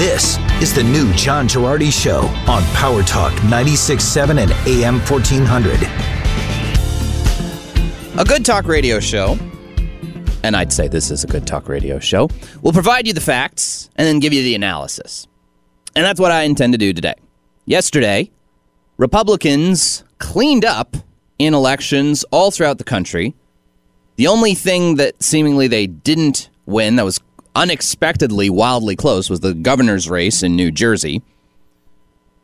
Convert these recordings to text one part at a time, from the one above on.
This is the new John Girardi Show on Power Talk 96.7 and AM 1400. A good talk radio show, and I'd say this is a good talk radio show, will provide you the facts and then give you the analysis. And that's what I intend to do today. Yesterday, Republicans cleaned up in elections all throughout the country. The only thing that seemingly they didn't win that was unexpectedly wildly close was the governor's race in New Jersey,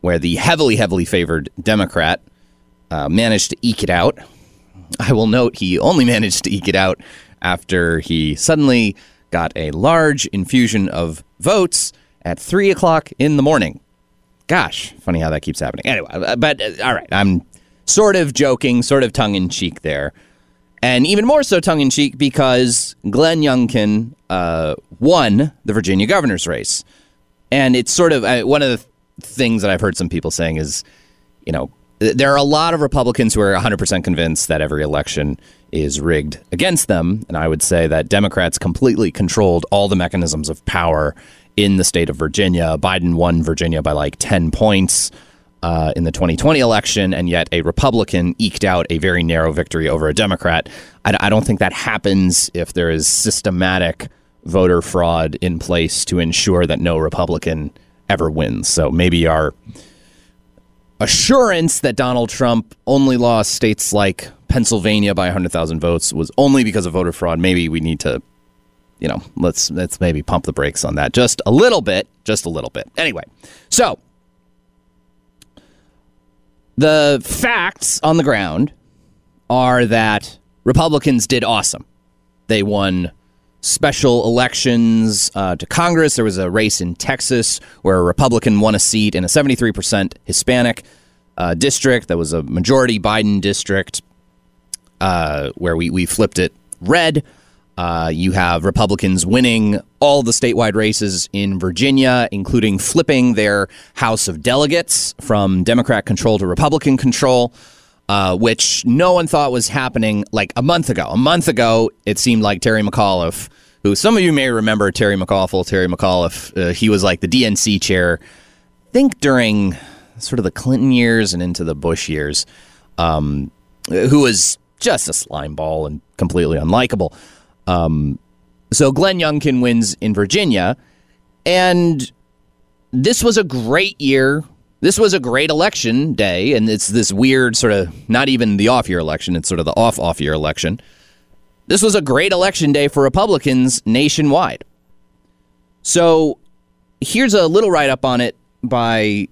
where the heavily, heavily favored Democrat uh, managed to eke it out. I will note he only managed to eke it out after he suddenly got a large infusion of votes at three o'clock in the morning. Gosh, funny how that keeps happening. Anyway, uh, but uh, all right, I'm sort of joking, sort of tongue in cheek there. And even more so tongue in cheek because Glenn Youngkin uh, won the Virginia governor's race. And it's sort of uh, one of the things that I've heard some people saying is, you know, there are a lot of Republicans who are 100% convinced that every election is rigged against them. And I would say that Democrats completely controlled all the mechanisms of power in the state of Virginia. Biden won Virginia by like 10 points uh, in the 2020 election, and yet a Republican eked out a very narrow victory over a Democrat. I, I don't think that happens if there is systematic voter fraud in place to ensure that no Republican ever wins. So maybe our assurance that Donald Trump only lost states like Pennsylvania by 100,000 votes was only because of voter fraud. Maybe we need to, you know, let's let's maybe pump the brakes on that just a little bit, just a little bit. Anyway, so the facts on the ground are that Republicans did awesome. They won special elections uh, to Congress. There was a race in Texas where a Republican won a seat in a 73% Hispanic uh, district that was a majority Biden district uh, where we, we flipped it red. Uh, you have Republicans winning all the statewide races in Virginia, including flipping their House of Delegates from Democrat control to Republican control, uh, which no one thought was happening like a month ago. A month ago, it seemed like Terry McAuliffe, who some of you may remember Terry McAuliffe, Terry McAuliffe, uh, he was like the DNC chair, I think during sort of the Clinton years and into the Bush years, um, who was just a slime ball and completely unlikable. Um, so Glenn Youngkin wins in Virginia, and this was a great year. This was a great election day, and it's this weird sort of not even the off year election, it's sort of the off off year election. This was a great election day for Republicans nationwide. So here's a little write up on it by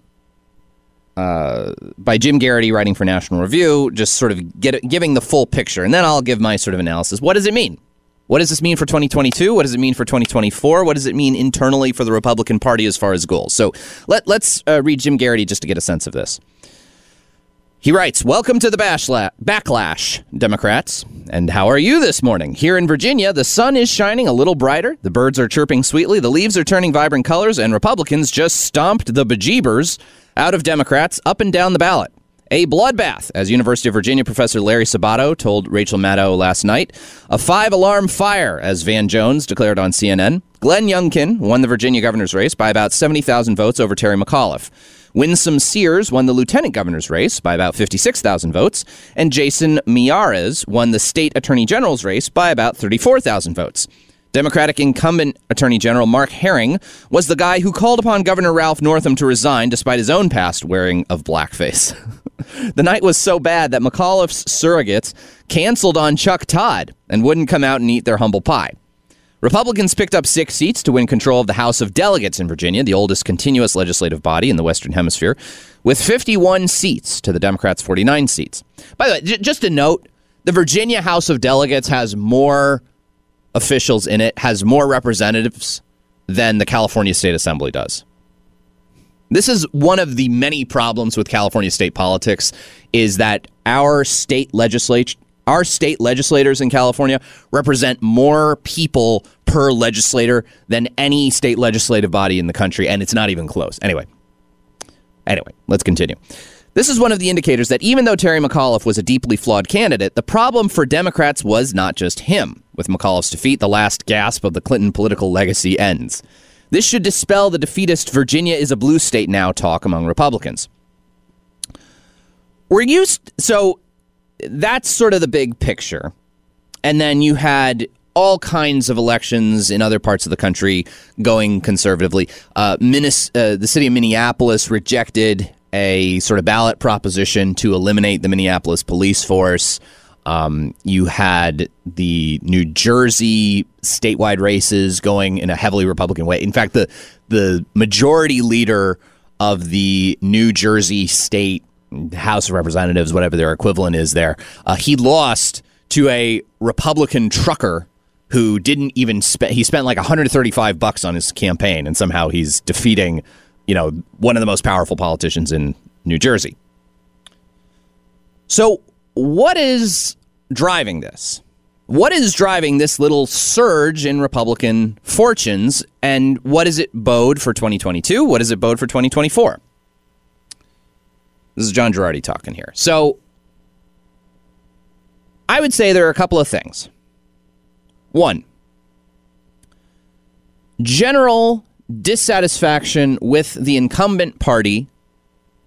uh, by Jim Geraghty writing for National Review, just sort of get, giving the full picture, and then I'll give my sort of analysis. What does it mean? What does this mean for 2022? What does it mean for 2024? What does it mean internally for the Republican Party as far as goals? So let, let's uh, read Jim Geraghty just to get a sense of this. He writes, Welcome to the bashla- backlash, Democrats. And how are you this morning? Here in Virginia, the sun is shining a little brighter, the birds are chirping sweetly, the leaves are turning vibrant colors, and Republicans just stomped the bejeebers out of Democrats up and down the ballot. A bloodbath, as University of Virginia professor Larry Sabato told Rachel Maddow last night. A five alarm fire, as Van Jones declared on CNN. Glenn Youngkin won the Virginia governor's race by about 70,000 votes over Terry McAuliffe. Winsome Sears won the lieutenant governor's race by about 56,000 votes, and Jason Miyares won the state attorney general's race by about 34,000 votes. Democratic incumbent Attorney General Mark Herring was the guy who called upon Governor Ralph Northam to resign despite his own past wearing of blackface. the night was so bad that McAuliffe's surrogates canceled on Chuck Todd and wouldn't come out and eat their humble pie. Republicans picked up six seats to win control of the House of Delegates in Virginia, the oldest continuous legislative body in the Western Hemisphere, with 51 seats to the Democrats' 49 seats. By the way, j- just a note the Virginia House of Delegates has more officials in it, has more representatives than the California State Assembly does. This is one of the many problems with California state politics is that our state legislature our state legislators in California represent more people per legislator than any state legislative body in the country and it's not even close. Anyway. Anyway, let's continue. This is one of the indicators that even though Terry McAuliffe was a deeply flawed candidate, the problem for Democrats was not just him. With McAuliffe's defeat, the last gasp of the Clinton political legacy ends. This should dispel the defeatist Virginia is a blue state now talk among Republicans. We're used, so that's sort of the big picture. And then you had all kinds of elections in other parts of the country going conservatively. Uh, Minnes- uh, the city of Minneapolis rejected a sort of ballot proposition to eliminate the Minneapolis police force. Um, you had the New Jersey statewide races going in a heavily Republican way. In fact, the the majority leader of the New Jersey state House of Representatives, whatever their equivalent is there, uh, he lost to a Republican trucker who didn't even spend. He spent like 135 bucks on his campaign, and somehow he's defeating, you know, one of the most powerful politicians in New Jersey. So what is driving this? What is driving this little surge in Republican fortunes, and what does it bode for 2022? What does it bode for 2024? This is John Gerardi talking here. So, I would say there are a couple of things. One, general dissatisfaction with the incumbent party,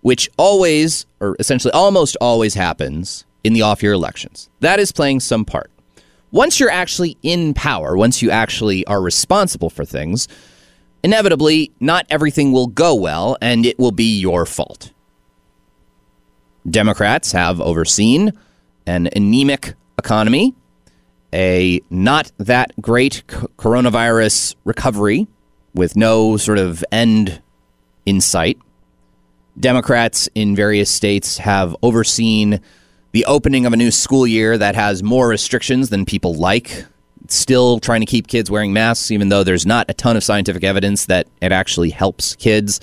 which always, or essentially almost always happens in the off year elections. That is playing some part. Once you're actually in power, once you actually are responsible for things, inevitably, not everything will go well and it will be your fault. Democrats have overseen an anemic economy, a not that great coronavirus recovery with no sort of end in sight. Democrats in various states have overseen the opening of a new school year that has more restrictions than people like. Still trying to keep kids wearing masks, even though there's not a ton of scientific evidence that it actually helps kids.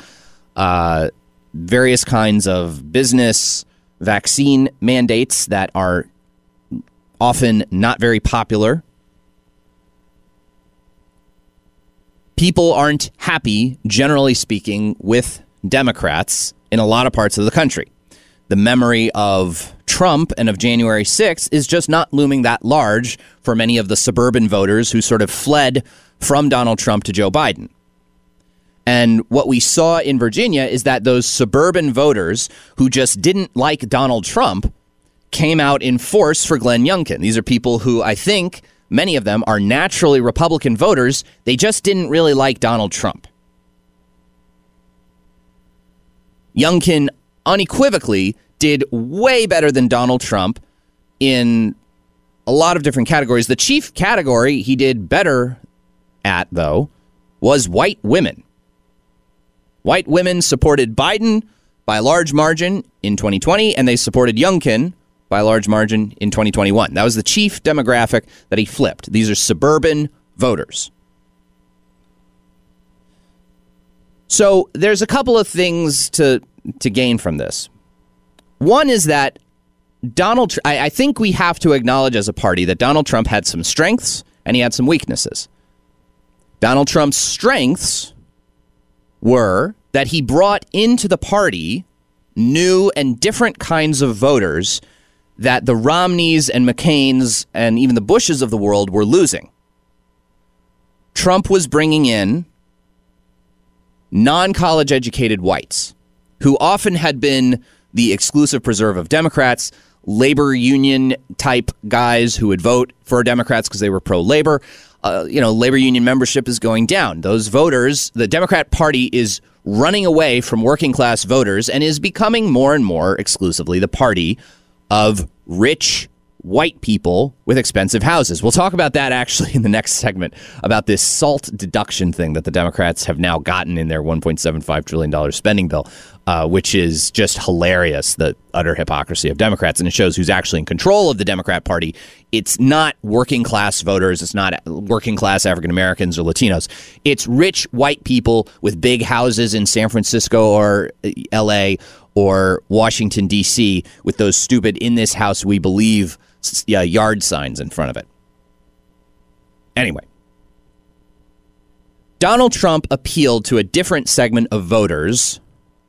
Uh, various kinds of business vaccine mandates that are often not very popular. People aren't happy, generally speaking, with Democrats in a lot of parts of the country. The memory of Trump and of January 6th is just not looming that large for many of the suburban voters who sort of fled from Donald Trump to Joe Biden. And what we saw in Virginia is that those suburban voters who just didn't like Donald Trump came out in force for Glenn Youngkin. These are people who I think many of them are naturally Republican voters. They just didn't really like Donald Trump. Youngkin unequivocally did way better than Donald Trump in a lot of different categories. The chief category he did better at, though, was white women. White women supported Biden by a large margin in 2020, and they supported Youngkin by a large margin in 2021. That was the chief demographic that he flipped. These are suburban voters. So there's a couple of things to to gain from this. One is that Donald. I, I think we have to acknowledge as a party that Donald Trump had some strengths and he had some weaknesses. Donald Trump's strengths were that he brought into the party new and different kinds of voters that the Romneys and McCains and even the Bushes of the world were losing. Trump was bringing in non college educated whites who often had been the exclusive preserve of Democrats, labor union type guys who would vote for Democrats because they were pro labor uh, you know, labor union membership is going down. Those voters, the Democrat Party is running away from working class voters and is becoming more and more exclusively the party of rich white people with expensive houses. We'll talk about that actually in the next segment about this SALT deduction thing that the Democrats have now gotten in their $1.75 trillion spending bill. Uh, which is just hilarious, the utter hypocrisy of Democrats. And it shows who's actually in control of the Democrat Party. It's not working class voters, it's not working class African Americans or Latinos. It's rich white people with big houses in San Francisco or uh, LA or Washington, D.C., with those stupid in this house we believe yard signs in front of it. Anyway. Donald Trump appealed to a different segment of voters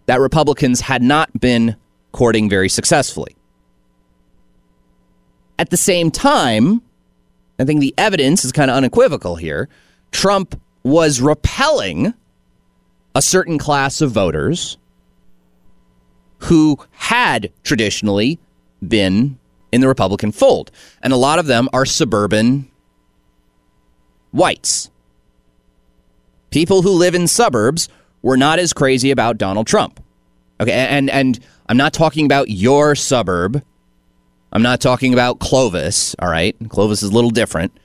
that Republicans had not been courting very successfully. At the same time, I think the evidence is kind of unequivocal here. Trump was repelling a certain class of voters who had traditionally been in the Republican fold. And a lot of them are suburban whites. People who live in suburbs were not as crazy about Donald Trump. Okay, and and I'm not talking about your suburb. I'm not talking about Clovis, all right? Clovis is a little different.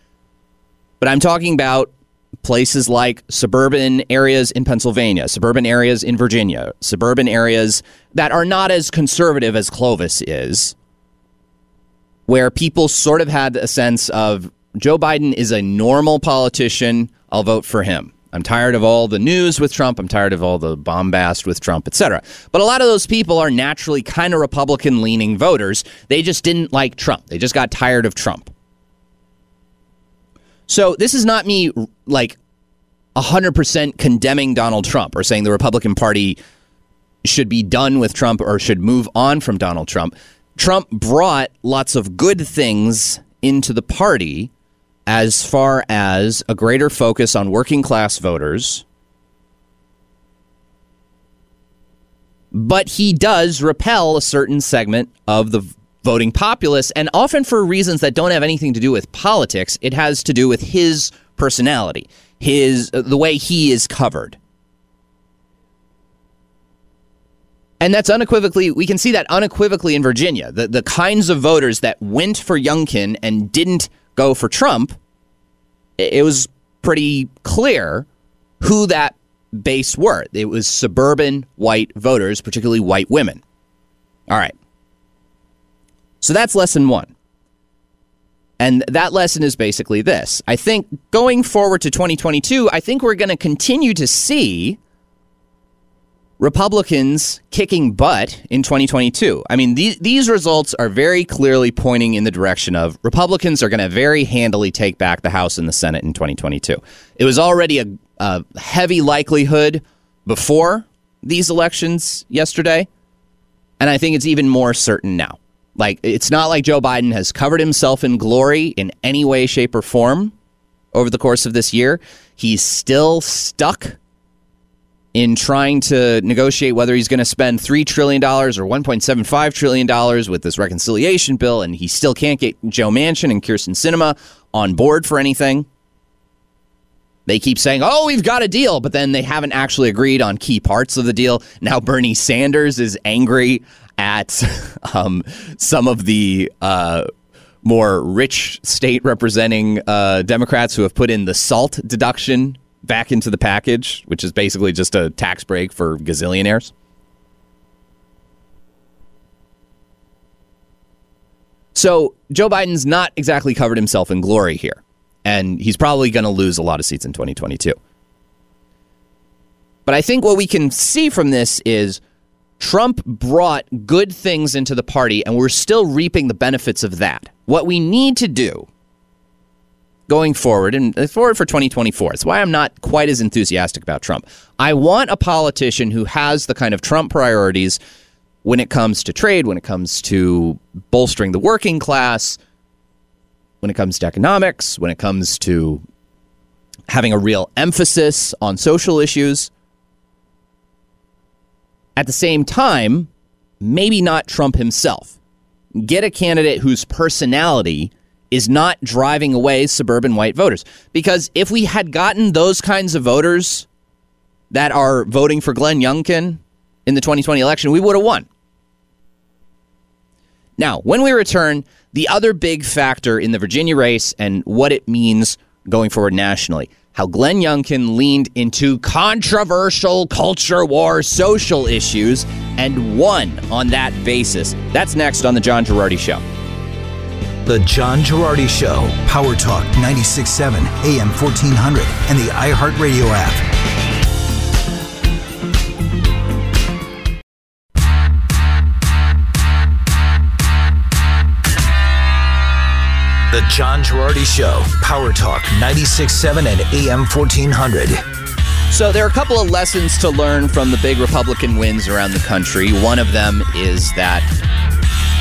But I'm talking about places like suburban areas in Pennsylvania, suburban areas in Virginia, suburban areas that are not as conservative as Clovis is, where people sort of had a sense of Joe Biden is a normal politician, I'll vote for him. I'm tired of all the news with Trump. I'm tired of all the bombast with Trump, etc. But a lot of those people are naturally kind of Republican leaning voters. They just didn't like Trump. They just got tired of Trump. So this is not me like 100% condemning Donald Trump or saying the Republican Party should be done with Trump or should move on from Donald Trump. Trump brought lots of good things into the party as far as a greater focus on working class voters. But he does repel a certain segment of the voting populace, and often for reasons that don't have anything to do with politics. It has to do with his personality, his the way he is covered. And that's unequivocally, we can see that unequivocally in Virginia. The, the kinds of voters that went for Youngkin and didn't go for Trump, it was pretty clear who that base were. It was suburban white voters, particularly white women. All right. So that's lesson one. And that lesson is basically this. I think going forward to 2022, I think we're going to continue to see Republicans kicking butt in 2022. I mean, these, these results are very clearly pointing in the direction of Republicans are going to very handily take back the House and the Senate in 2022. It was already a, a heavy likelihood before these elections yesterday, and I think it's even more certain now. Like, it's not like Joe Biden has covered himself in glory in any way, shape, or form over the course of this year. He's still stuck in trying to negotiate whether he's going to spend $3 trillion or $1.75 trillion with this reconciliation bill, and he still can't get Joe Manchin and Kyrsten Sinema on board for anything. They keep saying, oh, we've got a deal, but then they haven't actually agreed on key parts of the deal. Now Bernie Sanders is angry at um, some of the uh, more rich state representing uh, Democrats who have put in the SALT deduction back into the package, which is basically just a tax break for gazillionaires. So Joe Biden's not exactly covered himself in glory here, and he's probably going to lose a lot of seats in 2022. But I think what we can see from this is Trump brought good things into the party, and we're still reaping the benefits of that. What we need to do going forward and uh, forward for 2024. It's why I'm not quite as enthusiastic about Trump. I want a politician who has the kind of Trump priorities when it comes to trade, when it comes to bolstering the working class, when it comes to economics, when it comes to having a real emphasis on social issues. At the same time, maybe not Trump himself. Get a candidate whose personality is not driving away suburban white voters. Because if we had gotten those kinds of voters that are voting for Glenn Youngkin in the 2020 election, we would have won. Now, when we return, the other big factor in the Virginia race and what it means going forward nationally how Glenn Youngkin leaned into controversial culture war social issues and won on that basis. That's next on The John Girardi Show. The John Gerardi Show, Power Talk 96.7, AM 1400, and the iHeartRadio app. The John Gerardi Show, Power Talk 96.7 and AM 1400. So, there are a couple of lessons to learn from the big Republican wins around the country. One of them is that,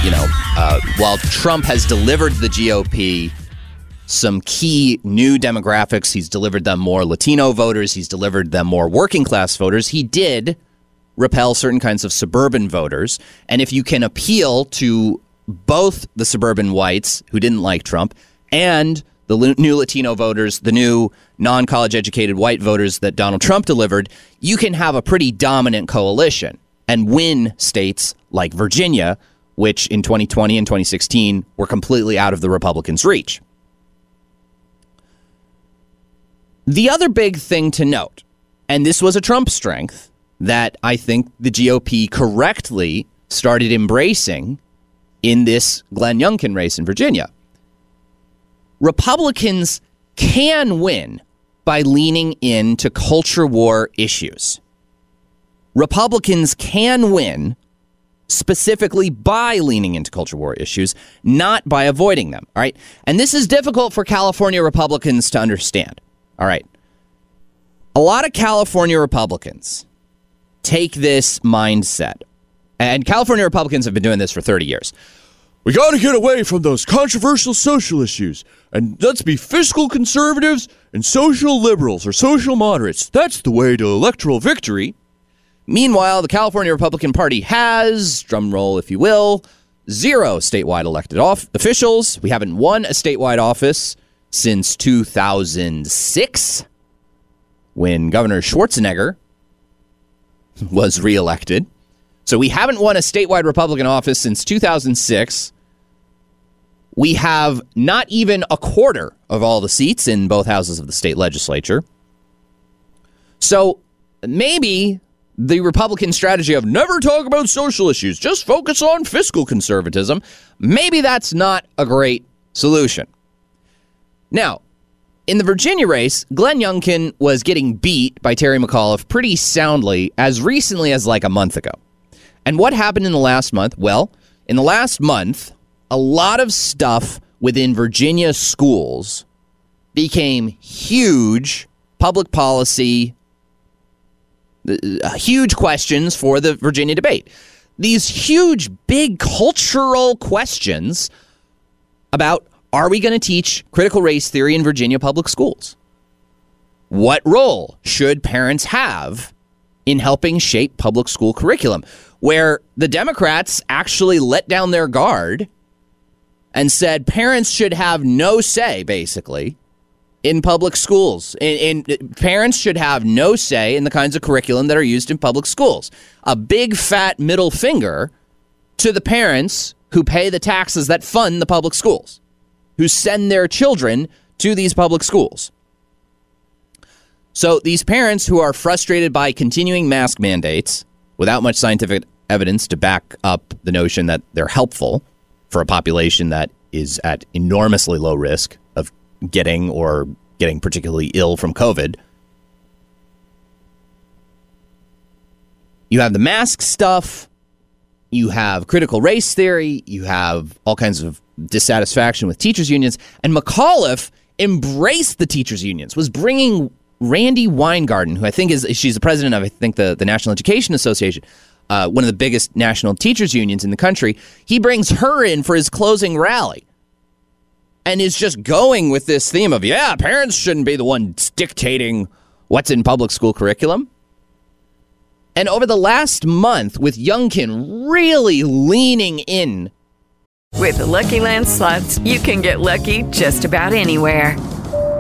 you know, uh, while Trump has delivered the GOP some key new demographics, he's delivered them more Latino voters, he's delivered them more working class voters, he did repel certain kinds of suburban voters. And if you can appeal to both the suburban whites who didn't like Trump and the new Latino voters, the new non college educated white voters that Donald Trump delivered, you can have a pretty dominant coalition and win states like Virginia, which in 2020 and 2016 were completely out of the Republicans' reach. The other big thing to note, and this was a Trump strength that I think the GOP correctly started embracing in this Glenn Youngkin race in Virginia. Republicans can win by leaning into culture war issues. Republicans can win specifically by leaning into culture war issues, not by avoiding them. All right. And this is difficult for California Republicans to understand. All right. A lot of California Republicans take this mindset and California Republicans have been doing this for 30 years. We got to get away from those controversial social issues and let's be fiscal conservatives and social liberals or social moderates. That's the way to electoral victory. Meanwhile, the California Republican Party has, drumroll if you will, zero statewide elected off- officials. We haven't won a statewide office since 2006 when Governor Schwarzenegger was reelected. So we haven't won a statewide Republican office since 2006. We have not even a quarter of all the seats in both houses of the state legislature. So maybe the Republican strategy of never talk about social issues, just focus on fiscal conservatism, maybe that's not a great solution. Now, in the Virginia race, Glenn Youngkin was getting beat by Terry McAuliffe pretty soundly as recently as like a month ago. And what happened in the last month? Well, in the last month, a lot of stuff within Virginia schools became huge public policy, Uh, huge questions for the Virginia debate. These huge, big cultural questions about are we going to teach critical race theory in Virginia public schools? What role should parents have in helping shape public school curriculum? where the Democrats actually let down their guard and said parents should have no say, basically, in public schools. In, in, parents should have no say in the kinds of curriculum that are used in public schools. A big fat middle finger to the parents who pay the taxes that fund the public schools, who send their children to these public schools. So these parents who are frustrated by continuing mask mandates without much scientific evidence to back up the notion that they're helpful for a population that is at enormously low risk getting or getting particularly ill from COVID. You have the mask stuff, you have critical race theory, you have all kinds of dissatisfaction with teachers' unions, and McAuliffe embraced the teachers' unions, was bringing Randi Weingarten, who I think is she's the president of I think the, the National Education Association, uh, one of the biggest national teachers unions in the country. He brings her in for his closing rally, and is just going with this theme of yeah, parents shouldn't be the ones dictating what's in public school curriculum. And over the last month, with Youngkin really leaning in. With Lucky Land slots, you can get lucky just about anywhere.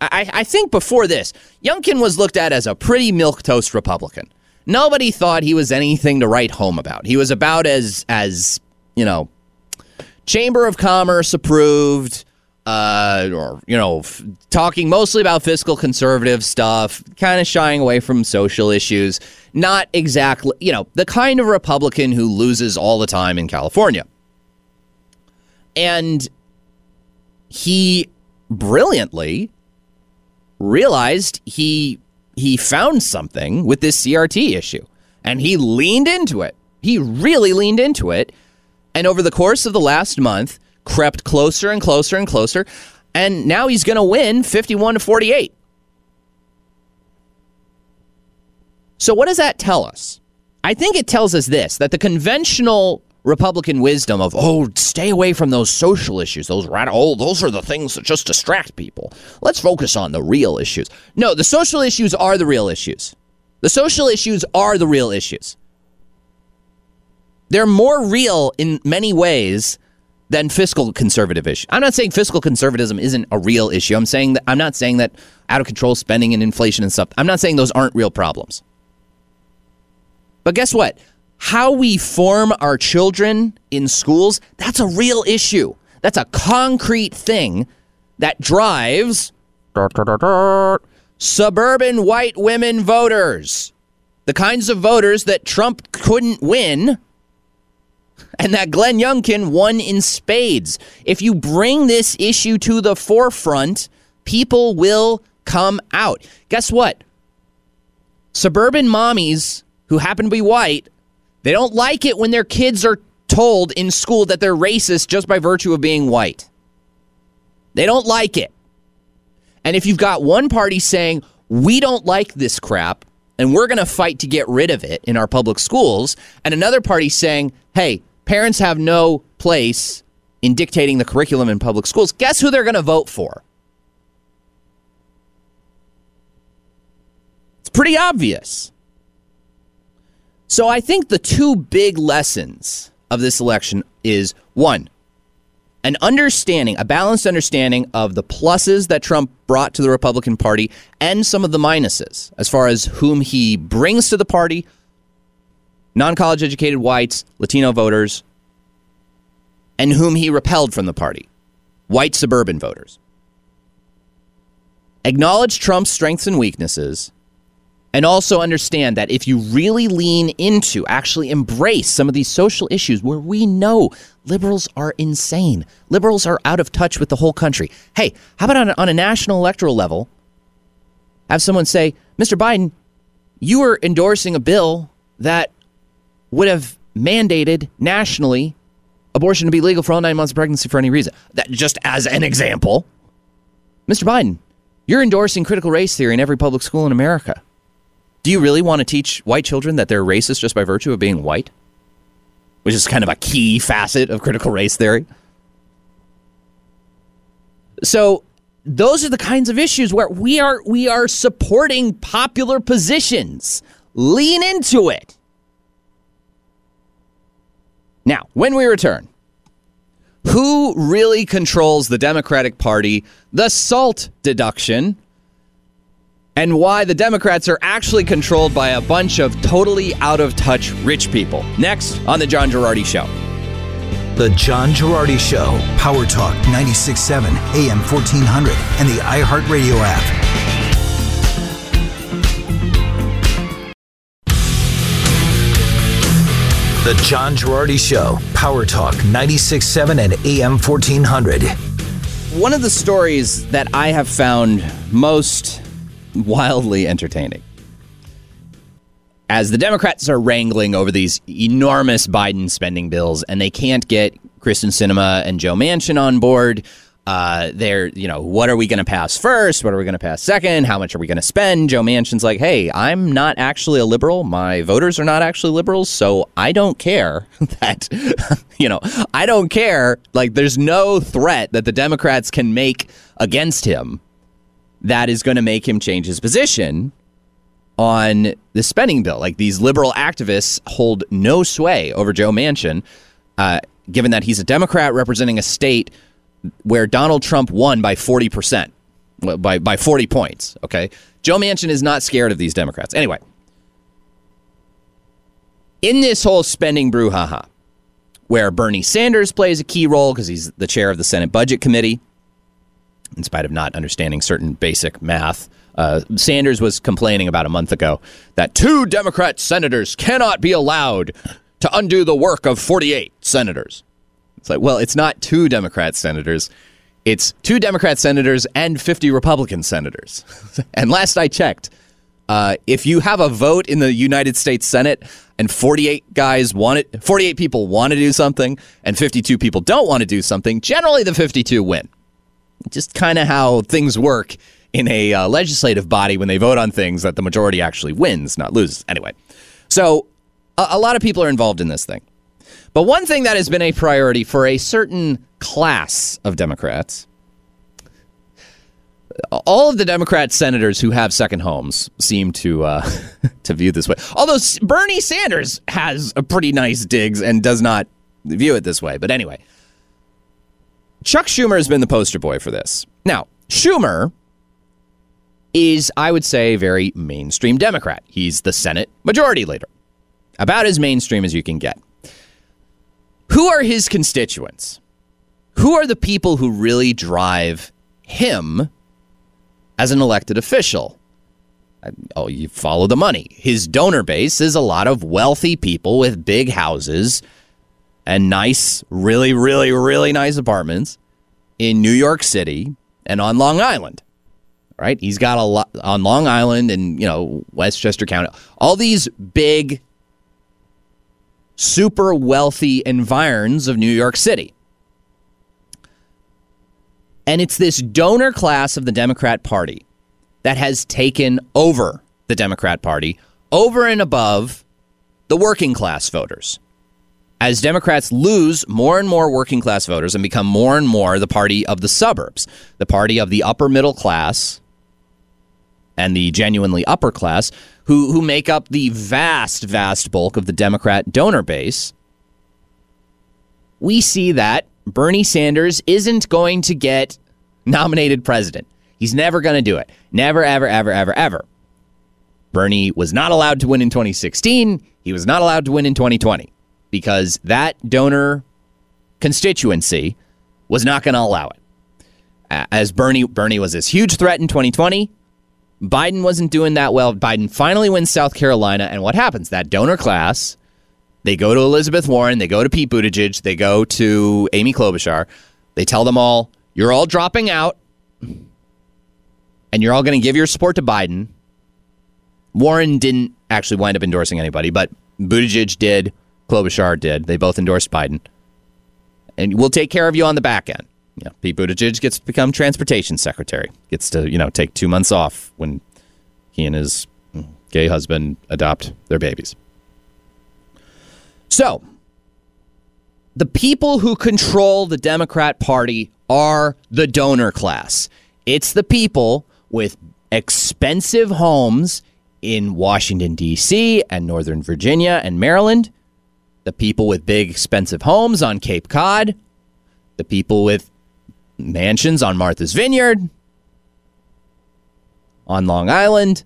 I, I think before this, Youngkin was looked at as a pretty milquetoast Republican. Nobody thought he was anything to write home about. He was about as, as you know, Chamber of Commerce approved, uh, or you know, f- talking mostly about fiscal conservative stuff, kind of shying away from social issues. Not exactly, you know, the kind of Republican who loses all the time in California. And he brilliantly realized he he found something with this CRT issue and he leaned into it. He really leaned into it and over the course of the last month crept closer and closer and closer and now he's going to win 51 to 48. So what does that tell us? I think it tells us this that the conventional Republican wisdom of oh, stay away from those social issues, those radical, oh, those are the things that just distract people. Let's focus on the real issues. No, the social issues are the real issues. The social issues are the real issues. They're more real in many ways than fiscal conservative issue. I'm not saying fiscal conservatism isn't a real issue. I'm saying that I'm not saying that out of control spending and inflation and stuff. I'm not saying those aren't real problems. But guess what? How we form our children in schools, that's a real issue. That's a concrete thing that drives suburban white women voters. The kinds of voters that Trump couldn't win and that Glenn Youngkin won in spades. If you bring this issue to the forefront, people will come out. Guess what? Suburban mommies who happen to be white, they don't like it when their kids are told in school that they're racist just by virtue of being white. They don't like it. And if you've got one party saying, we don't like this crap and we're going to fight to get rid of it in our public schools, and another party saying, hey, parents have no place in dictating the curriculum in public schools, guess who they're going to vote for? It's pretty obvious. So I think the two big lessons of this election is one, an understanding, a balanced understanding of the pluses that Trump brought to the Republican Party and some of the minuses as far as whom he brings to the party non college educated whites, Latino voters, and whom he repelled from the party white suburban voters. Acknowledge Trump's strengths and weaknesses and also understand that if you really lean into, actually embrace some of these social issues where we know liberals are insane, liberals are out of touch with the whole country. Hey, how about on a, on a national electoral level, have someone say, Mr. Biden, you were endorsing a bill that would have mandated nationally abortion to be legal for all nine months of pregnancy for any reason. That just as an example. Mr. Biden, you're endorsing critical race theory in every public school in America. Do you really want to teach white children that they're racist just by virtue of being white? Which is kind of a key facet of critical race theory. So those are the kinds of issues where we are we are supporting popular positions. Lean into it. Now, when we return, who really controls the Democratic Party, the SALT deduction, and why the Democrats are actually controlled by a bunch of totally out of touch rich people. Next on The John Girardi Show. The John Girardi Show, Power Talk 96.7, AM 1400, and the iHeartRadio app. The John Girardi Show, Power Talk 96.7 and AM 1400. One of the stories that I have found most wildly entertaining as the Democrats are wrangling over these enormous Biden spending bills and they can't get Kyrsten Sinema and Joe Manchin on board. Uh, they're, you know, what are we going to pass first? What are we going to pass second? How much are we going to spend? Joe Manchin's like, hey, I'm not actually a liberal. My voters are not actually liberals. So I don't care that, you know, I don't care. Like, there's no threat that the Democrats can make against him that is going to make him change his position on the spending bill. Like these liberal activists hold no sway over Joe Manchin, uh, given that he's a Democrat representing a state where Donald Trump won by 40%, by, by 40 points. Okay. Joe Manchin is not scared of these Democrats. Anyway, in this whole spending brouhaha, where Bernie Sanders plays a key role because he's the chair of the Senate Budget Committee, in spite of not understanding certain basic math. Uh, Sanders was complaining about a month ago that two Democrat senators cannot be allowed to undo the work of 48 senators. It's like, well, it's not two Democrat senators. It's two Democrat senators and 50 Republican senators. and last I checked, uh, if you have a vote in the United States Senate and 48 guys want it, 48 people want to do something and 52 people don't want to do something, generally the 52 win. Just kind of how things work in a uh, legislative body when they vote on things that the majority actually wins, not loses. Anyway, so a, a lot of people are involved in this thing. But one thing that has been a priority for a certain class of Democrats all of the Democrat senators who have second homes seem to uh, to view this way. Although Bernie Sanders has a pretty nice digs and does not view it this way. But anyway, Chuck Schumer has been the poster boy for this. Now, Schumer is, I would say, a very mainstream Democrat. He's the Senate Majority Leader, about as mainstream as you can get. Who are his constituents? Who are the people who really drive him as an elected official? Oh, you follow the money. His donor base is a lot of wealthy people with big houses and nice, really, really, really nice apartments in New York City and on Long Island. Right? He's got a lot on Long Island and, you know, Westchester County. All these big, super wealthy environs of New York City. And it's this donor class of the Democrat Party that has taken over the Democrat Party over and above the working class voters as Democrats lose more and more working class voters and become more and more the party of the suburbs, the party of the upper middle class and the genuinely upper class, who, who make up the vast, vast bulk of the Democrat donor base, we see that Bernie Sanders isn't going to get nominated president. He's never going to do it. Never, ever, ever, ever, ever. Bernie was not allowed to win in 2016. He was not allowed to win in 2020 because that donor constituency was not going to allow it. As Bernie Bernie was this huge threat in 2020, Biden wasn't doing that well. Biden finally wins South Carolina, and what happens? That donor class, they go to Elizabeth Warren, they go to Pete Buttigieg, they go to Amy Klobuchar. They tell them all, "You're all dropping out, and you're all going to give your support to Biden." Warren didn't actually wind up endorsing anybody, but Buttigieg did. Klobuchar did. They both endorsed Biden. And we'll take care of you on the back end. You know, Pete Buttigieg gets to become transportation secretary, gets to, you know, take two months off when he and his gay husband adopt their babies. So, the people who control the Democrat Party are the donor class. It's the people with expensive homes in Washington, D.C., and Northern Virginia and Maryland the people with big, expensive homes on Cape Cod, the people with mansions on Martha's Vineyard, on Long Island,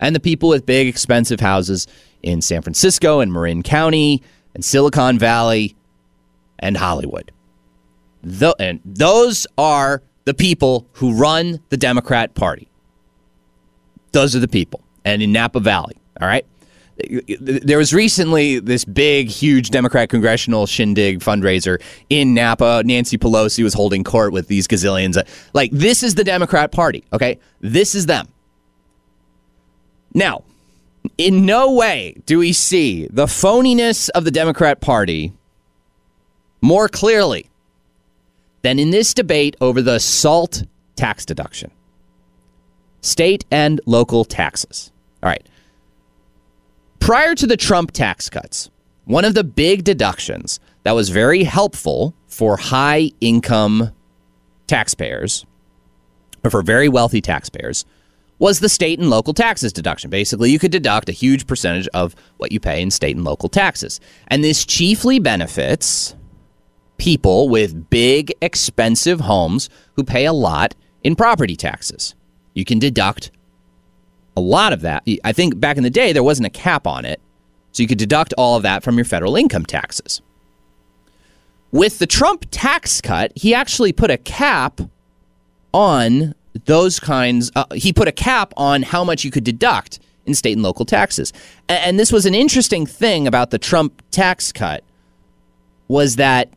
and the people with big, expensive houses in San Francisco and Marin County and Silicon Valley and Hollywood. The, and those are the people who run the Democrat Party. Those are the people. And in Napa Valley, all right? There was recently this big, huge Democrat congressional shindig fundraiser in Napa. Nancy Pelosi was holding court with these gazillions. Like, this is the Democrat Party, okay? This is them. Now, in no way do we see the phoniness of the Democrat Party more clearly than in this debate over the SALT tax deduction state and local taxes. All right. Prior to the Trump tax cuts, one of the big deductions that was very helpful for high income taxpayers or for very wealthy taxpayers, was the state and local taxes deduction. Basically, you could deduct a huge percentage of what you pay in state and local taxes. And this chiefly benefits people with big, expensive homes who pay a lot in property taxes. You can deduct a lot of that. I think back in the day, there wasn't a cap on it. So you could deduct all of that from your federal income taxes. With the Trump tax cut, he actually put a cap on those kinds. Uh, he put a cap on how much you could deduct in state and local taxes. And, and this was an interesting thing about the Trump tax cut was that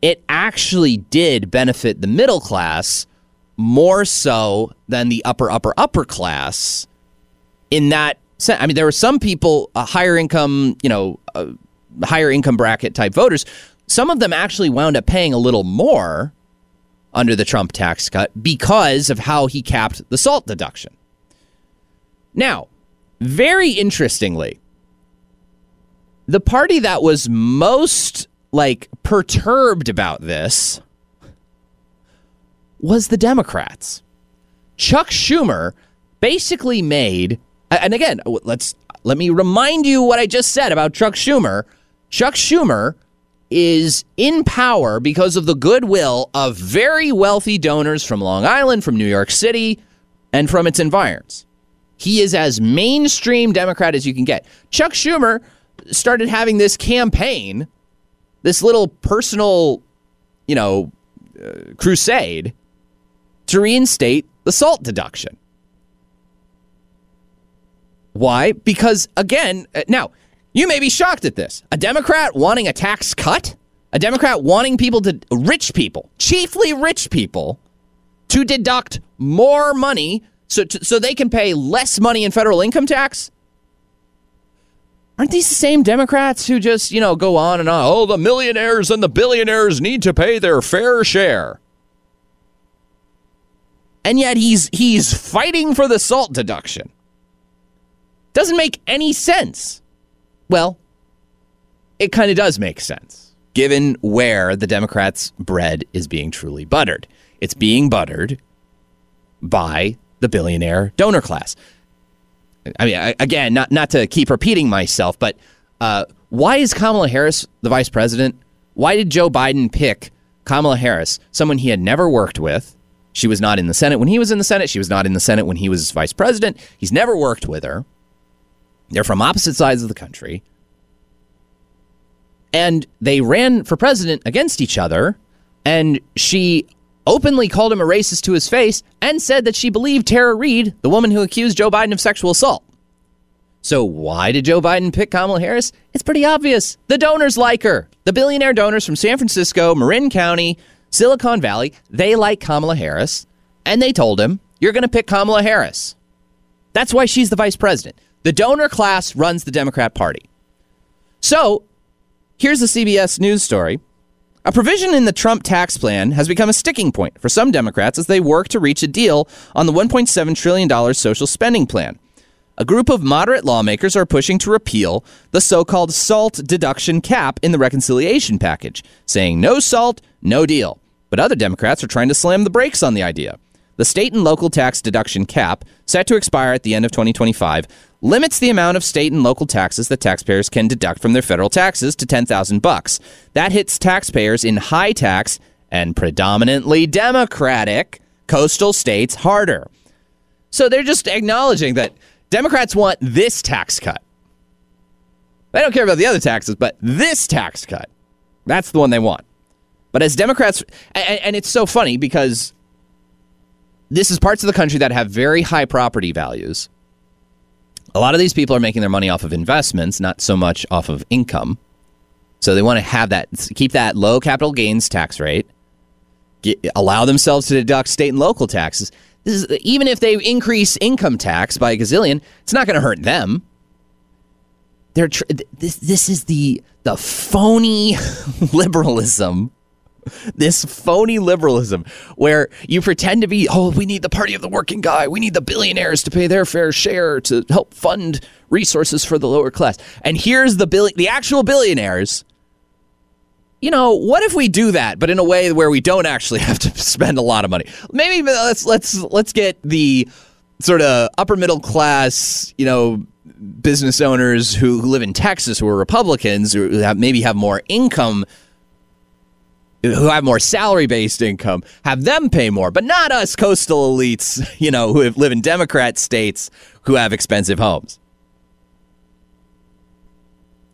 it actually did benefit the middle class more so than the upper upper upper class in that sense. I mean, there were some people, uh, higher income, you know, uh, higher income bracket type voters. Some of them actually wound up paying a little more under the Trump tax cut because of how he capped the SALT deduction. Now, very interestingly, the party that was most like perturbed about this was the Democrats. Chuck Schumer basically made and again, let's let me remind you what I just said about Chuck Schumer. Chuck Schumer is in power because of the goodwill of very wealthy donors from Long Island, from New York City, and from its environs. He is as mainstream Democrat as you can get. Chuck Schumer started having this campaign, this little personal, you know, uh, crusade to reinstate the SALT deduction. Why? Because, again, uh, now, you may be shocked at this. A Democrat wanting a tax cut? A Democrat wanting people to, rich people, chiefly rich people, to deduct more money so, to, so they can pay less money in federal income tax? Aren't these the same Democrats who just, you know, go on and on? Oh, the millionaires and the billionaires need to pay their fair share. And yet he's he's fighting for the SALT deduction. Doesn't make any sense. Well, it kind of does make sense, given where the Democrats' bread is being truly buttered. It's being buttered by the billionaire donor class. I mean, again, not not to keep repeating myself, but uh, why is Kamala Harris the vice president? Why did Joe Biden pick Kamala Harris, someone he had never worked with? She was not in the Senate when he was in the Senate. She was not in the Senate when he was vice president. He's never worked with her. They're from opposite sides of the country. And they ran for president against each other. And she openly called him a racist to his face and said that she believed Tara Reade, the woman who accused Joe Biden of sexual assault. So, why did Joe Biden pick Kamala Harris? It's pretty obvious. The donors like her. The billionaire donors from San Francisco, Marin County, Silicon Valley, they like Kamala Harris. And they told him, You're going to pick Kamala Harris. That's why she's the vice president. The donor class runs the Democrat Party. So, here's the CBS News story. A provision in the Trump tax plan has become a sticking point for some Democrats as they work to reach a deal on the $1.7 trillion social spending plan. A group of moderate lawmakers are pushing to repeal the so called SALT deduction cap in the reconciliation package, saying no SALT, no deal. But other Democrats are trying to slam the brakes on the idea. The state and local tax deduction cap, set to expire at the end of 2025, limits the amount of state and local taxes that taxpayers can deduct from their federal taxes to 10,000 bucks. That hits taxpayers in high tax and predominantly democratic coastal states harder. So they're just acknowledging that Democrats want this tax cut. They don't care about the other taxes, but this tax cut, that's the one they want. But as Democrats, and, and it's so funny because this is parts of the country that have very high property values. A lot of these people are making their money off of investments, not so much off of income. So they want to have that, keep that low capital gains tax rate, get, allow themselves to deduct state and local taxes. Is, even if they increase income tax by a gazillion, it's not going to hurt them. They're tr- this. This is the the phony liberalism this phony liberalism where you pretend to be, oh, we need the party of the working guy. We need the billionaires to pay their fair share to help fund resources for the lower class. And here's the bill- the actual billionaires you know, what if we do that, but in a way where we don't actually have to spend a lot of money? Maybe uh, let's let's let's get the sort of upper middle class, you know, business owners who live in Texas who are Republicans who have, maybe have more income who have more salary based income, have them pay more, but not us coastal elites, you know, who live in Democrat states who have expensive homes.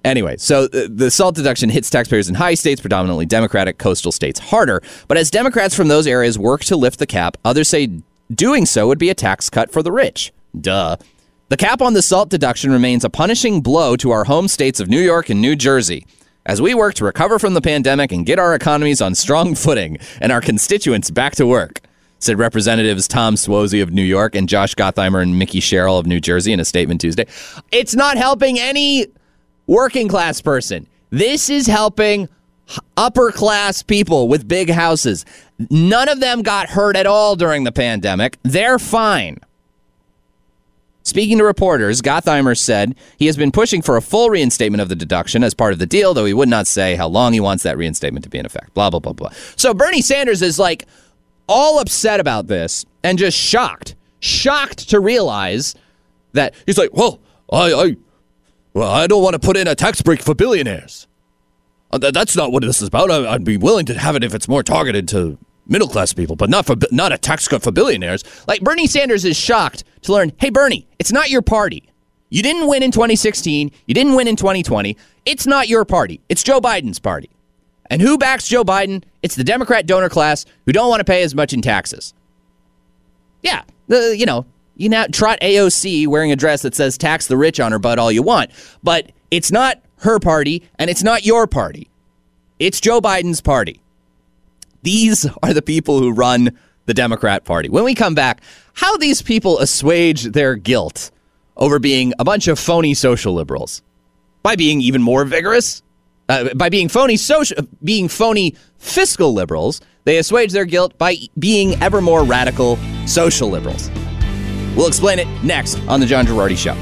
Anyway, so uh, the SALT deduction hits taxpayers in high states, predominantly Democratic coastal states, harder. But as Democrats from those areas work to lift the cap, others say doing so would be a tax cut for the rich. Duh. The cap on the SALT deduction remains a punishing blow to our home states of New York and New Jersey. As we work to recover from the pandemic and get our economies on strong footing and our constituents back to work, said Representatives Tom Suozzi of New York and Josh Gottheimer and Mikie Sherrill of New Jersey in a statement Tuesday. It's not helping any working class person. This is helping upper class people with big houses. None of them got hurt at all during the pandemic. They're fine. Speaking to reporters, Gottheimer said he has been pushing for a full reinstatement of the deduction as part of the deal, though he would not say how long he wants that reinstatement to be in effect. Blah, blah, blah, blah. So Bernie Sanders is like all upset about this and just shocked, shocked to realize that he's like, well, I, I well, I don't want to put in a tax break for billionaires. Uh, that's not what this is about. I, would be willing to have it if it's more targeted to middle class people, but not for not a tax cut for billionaires. Like Bernie Sanders is shocked to learn, hey Bernie, it's not your party. You didn't win in 2016. You didn't win in 2020. It's not your party. It's Joe Biden's party. And who backs Joe Biden? It's the Democrat donor class who don't want to pay as much in taxes. Yeah, the you know you now trot AOC wearing a dress that says tax the rich on her butt all you want. But it's not her party and it's not your party. It's Joe Biden's party. These are the people who run the Democrat Party. When we come back, how these people assuage their guilt over being a bunch of phony social liberals by being even more vigorous, uh, by being phony social, being phony fiscal liberals. They assuage their guilt by being ever more radical social liberals. We'll explain it next on The John Gerardi Show.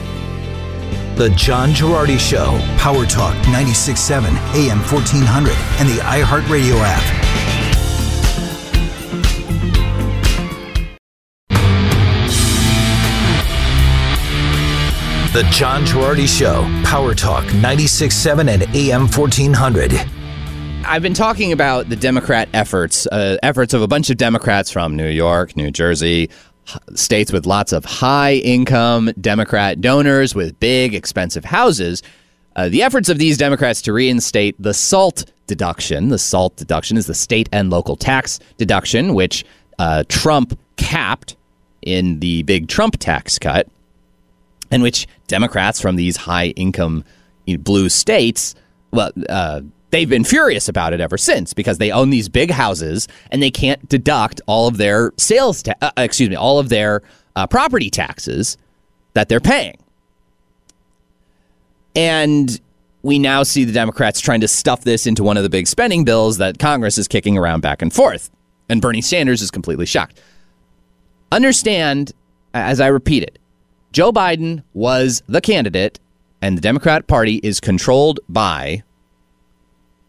The John Gerardi Show, Power Talk 96.7, AM 1400, and the iHeartRadio app. The John Gerardi Show, Power Talk 96.7 and AM 1400. I've been talking about the Democrat efforts, uh, efforts of a bunch of Democrats from New York, New Jersey, states with lots of high income Democrat donors with big, expensive houses. Uh, the efforts of these Democrats to reinstate the SALT deduction. The SALT deduction is the state and local tax deduction, which uh, Trump capped in the big Trump tax cut, and which Democrats from these high income blue states, well, uh, they've been furious about it ever since because they own these big houses and they can't deduct all of their sales, ta- uh, excuse me, all of their uh, property taxes that they're paying. And we now see the Democrats trying to stuff this into one of the big spending bills that Congress is kicking around back and forth. And Bernie Sanders is completely shocked. Understand, as I repeat it, Joe Biden was the candidate, and the Democrat Party is controlled by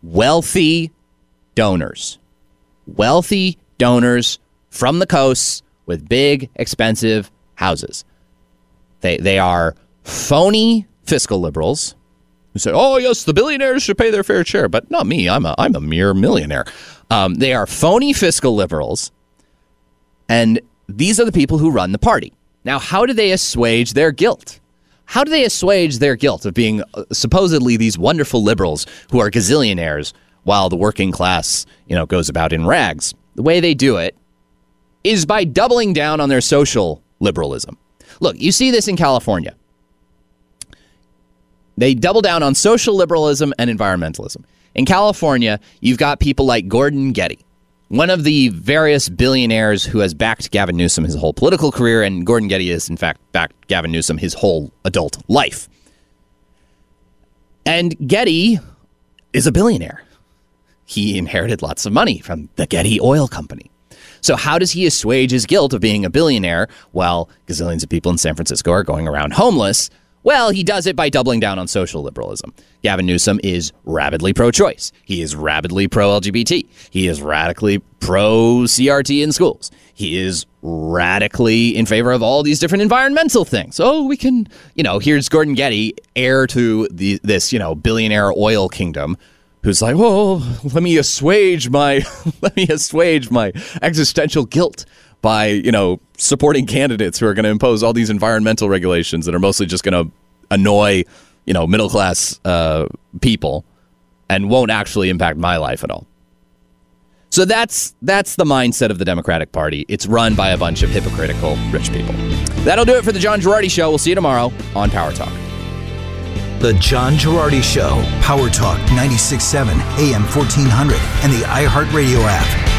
wealthy donors. Wealthy donors from the coasts with big, expensive houses. They, they are phony fiscal liberals who say, oh, yes, the billionaires should pay their fair share, but not me. I'm a, I'm a mere millionaire. Um, they are phony fiscal liberals, and these are the people who run the party. Now, how do they assuage their guilt? How do they assuage their guilt of being uh, supposedly these wonderful liberals who are gazillionaires while the working class, you know, goes about in rags? The way they do it is by doubling down on their social liberalism. Look, you see this in California. They double down on social liberalism and environmentalism. In California, you've got people like Gordon Getty, one of the various billionaires who has backed Gavin Newsom his whole political career, and Gordon Getty has, in fact, backed Gavin Newsom his whole adult life. And Getty is a billionaire. He inherited lots of money from the Getty Oil Company. So, how does he assuage his guilt of being a billionaire while gazillions of people in San Francisco are going around homeless? Well, he does it by doubling down on social liberalism. Gavin Newsom is rabidly pro choice. He is rabidly pro LGBT. He is radically pro CRT in schools. He is radically in favor of all these different environmental things. Oh, we can, you know, here's Gordon Getty, heir to the, this, you know, billionaire oil kingdom, who's like, "Well, let me assuage my let me assuage my existential guilt by, you know, supporting candidates who are going to impose all these environmental regulations that are mostly just going to annoy, you know, middle class uh, people and won't actually impact my life at all." So that's that's the mindset of the Democratic Party. It's run by a bunch of hypocritical rich people. That'll do it for the John Girardi Show. We'll see you tomorrow on Power Talk. The John Girardi Show, Power Talk 96.7, AM 1400, and the iHeartRadio app.